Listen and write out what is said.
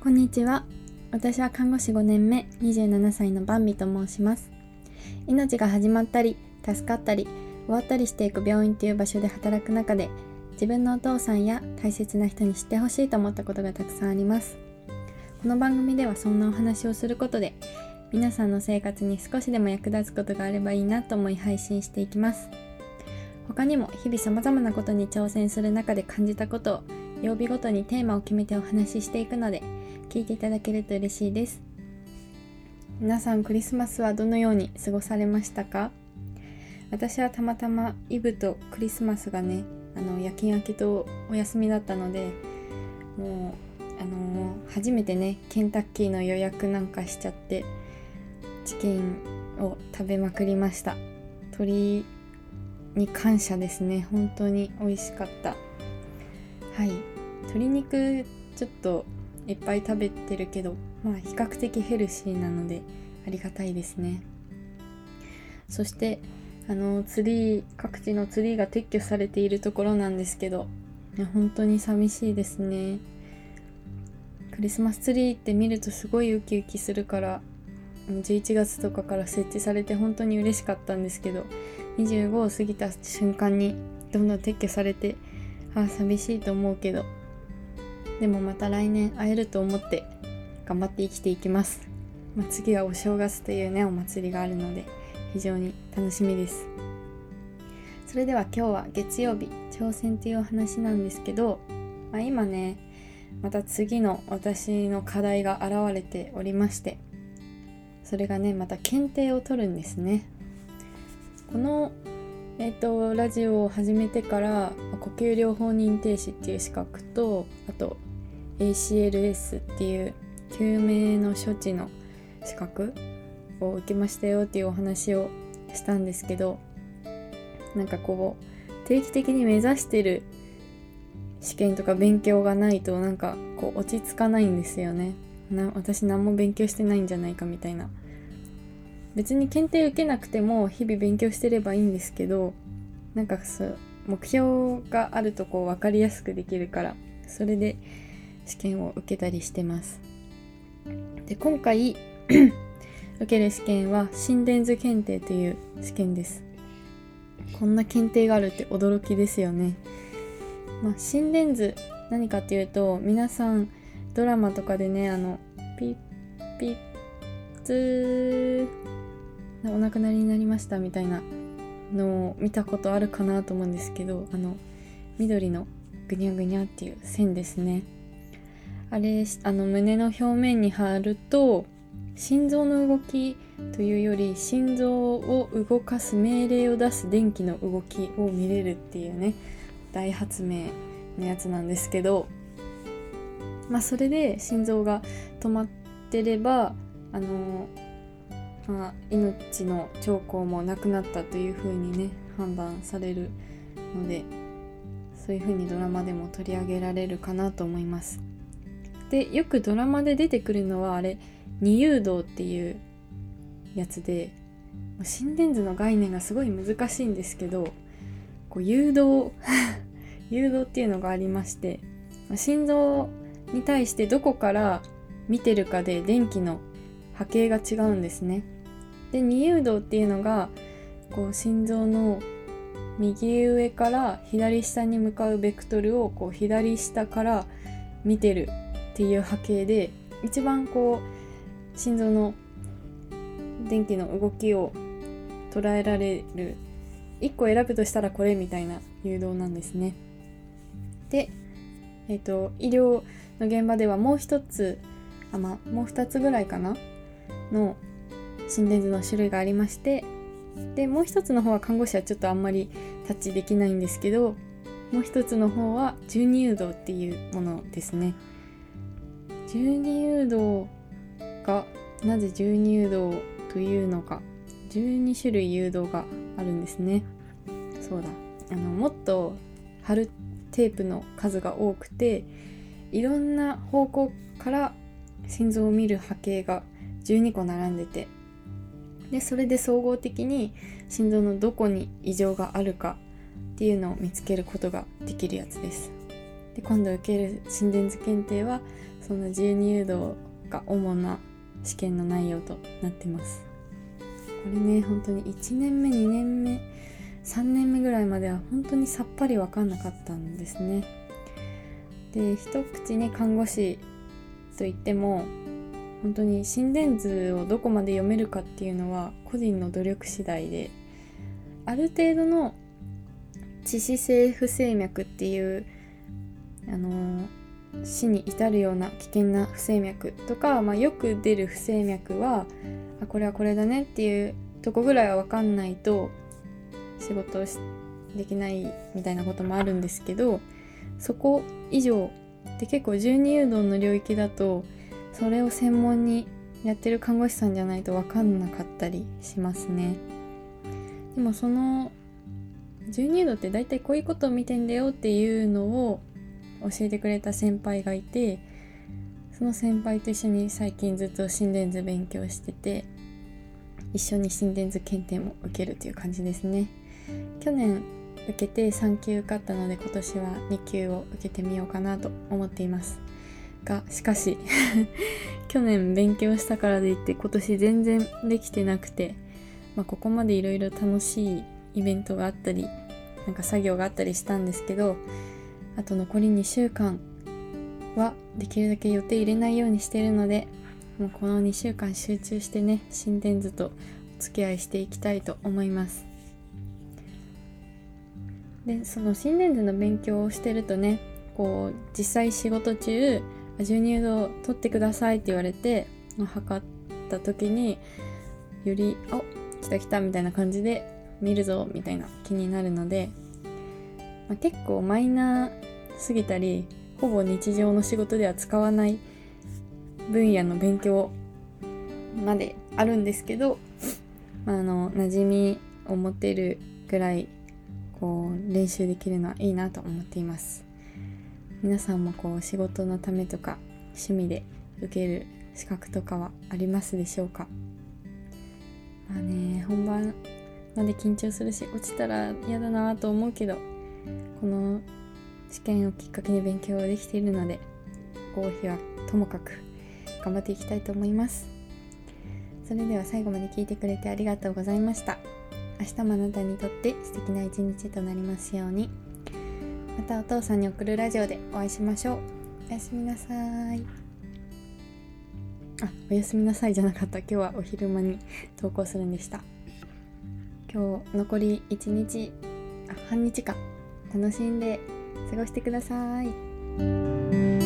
こんにちは。私は看護師5年目27歳のバンビと申します。命が始まったり助かったり終わったりしていく病院という場所で働く中で自分のお父さんや大切な人に知ってほしいと思ったことがたくさんあります。この番組ではそんなお話をすることで皆さんの生活に少しでも役立つことがあればいいなと思い配信していきます。他にも日々様々なことに挑戦する中で感じたことを曜日ごとにテーマを決めてお話ししていくので聞いていただけると嬉しいです。皆さんクリスマスはどのように過ごされましたか？私はたまたまイブとクリスマスがねあの夜勤明けとお休みだったのでもうあのー、初めてねケンタッキーの予約なんかしちゃってチキンを食べまくりました。鶏に感謝ですね。本当に美味しかった。はい。鶏肉ちょっといっぱい食べてるけどまあ比較的ヘルシーなのでありがたいですね。そしてあのツリー各地のツリーが撤去されているところなんですけど本当に寂しいですね。クリスマスツリーって見るとすごいウキウキするから11月とかから設置されて本当に嬉しかったんですけど25を過ぎた瞬間にどんどん撤去されてああ寂しいと思うけどでもまた来年会えると思って頑張って生きていきます、まあ、次はお正月というねお祭りがあるので非常に楽しみです。それでは今日は月曜日挑戦というお話なんですけど、まあ、今ねまた次の私の課題が現れておりましてそれがねまた検定を取るんですね。このえっ、とラジオを始めてから呼吸療法認定士っていう資格とあと ACLS っていう救命の処置の資格を受けましたよっていうお話をしたんですけどなんかこう定期的に目指してる試験とか勉強がないとなんかこう落ち着かないんですよね。な私何も勉強してないんじゃないかみたいな。別に検定受けなくても日々勉強してればいいんですけどなんかそう目標があるとこう分かりやすくできるからそれで試験を受けたりしてます。で今回 受ける試験は心電図検定という試験です。こんな検定があるって驚きですよね、まあ、心電図何かっていうと皆さんドラマとかでねあのピッピッツーお亡くなりになりましたみたいなのを見たことあるかなと思うんですけどあの緑のぐにゃぐにゃっていう線ですね。あれあの胸の表面に貼ると心臓の動きというより心臓を動かす命令を出す電気の動きを見れるっていうね大発明のやつなんですけどまあそれで心臓が止まってればあのまあ、命の兆候もなくなったというふうにね判断されるのでそういうふうにドラマでも取り上げられるかなと思います。でよくドラマで出てくるのはあれ二誘導っていうやつで心電図の概念がすごい難しいんですけどこう誘導 誘導っていうのがありまして心臓に対してどこから見てるかで電気の波形が違うんですね。で二誘導っていうのがこう心臓の右上から左下に向かうベクトルをこう左下から見てるっていう波形で一番こう心臓の電気の動きを捉えられる1個選ぶとしたらこれみたいな誘導なんですね。で、えっ、ー、と医療の現場ではもう一つあまもう2つぐらいかなの心電図の種類がありましてでもう一つの方は看護師はちょっとあんまりタッチできないんですけどもう一つの方は12誘導っていうものですね。12誘導がなぜ12誘導というのか。12種類誘導があるんですね。そうだ。あのもっと貼るテープの数が多くていろんな方向から心臓を見る波形が12個並んでてでそれで総合的に心臓のどこに異常があるかっていうのを見つけることができるやつです。で今度受ける心電図検定はそんな12誘導が主な試験の内容となってます。これね本当に1年目2年目3年目ぐらいまでは本当にさっぱり分かんなかったんですね。で一口に看護師といっても本当に心電図をどこまで読めるかっていうのは個人の努力次第である程度の致死性不整脈っていうあの死に至るような危険な不整脈とか、まあ、よく出る不整脈はあこれはこれだねっていうとこぐらいは分かんないと仕事をできないみたいなこともあるんですけどそこ以上で結構12誘導の領域だとそれを専門にやってる看護師さんじゃないと分かんなかったりしますね。でもその12誘導って大体こういうことを見てんだよっていうのを教えてくれた先輩がいてその先輩と一緒に最近ずっと心電図勉強してて一緒に心電図検定も受けるという感じですね。去年受けて3級受かったので今年は2級を受けてみようかなと思っています。がしかし 去年勉強したからでいって今年全然できてなくて、まあ、ここまでいろいろ楽しいイベントがあったりなんか作業があったりしたんですけどあと残り2週間はできるだけ予定入れないようにしてるのでもうこの2週間集中してね心電図とお付き合いしていきたいと思います。でその心電図の勉強をしてるとねこう実際仕事中授乳度取ってくださいって言われて測った時により「お来た来た」みたいな感じで見るぞみたいな気になるので、まあ、結構マイナーすぎたりほぼ日常の仕事では使わない分野の勉強まであるんですけど、まあ、あの馴染みを持てるぐらいこう練習できるのはいいなと思っています。皆さんもこう仕事のためとか趣味で受ける資格とかはありますでしょうか？まあね本番まで緊張するし落ちたら嫌だなと思うけどこの試験をきっかけに勉強できているので合否はともかく頑張っていきたいと思います。それでは最後まで聞いてくれてありがとうございました。明日もあなたにとって素敵な一日となりますように。またお父さんに送るラジオでお会いしましょう。おやすみなさい。あおやすみなさいじゃなかった。今日はお昼間に投稿するんでした。今日残り1日あ半日か。楽しんで過ごしてください。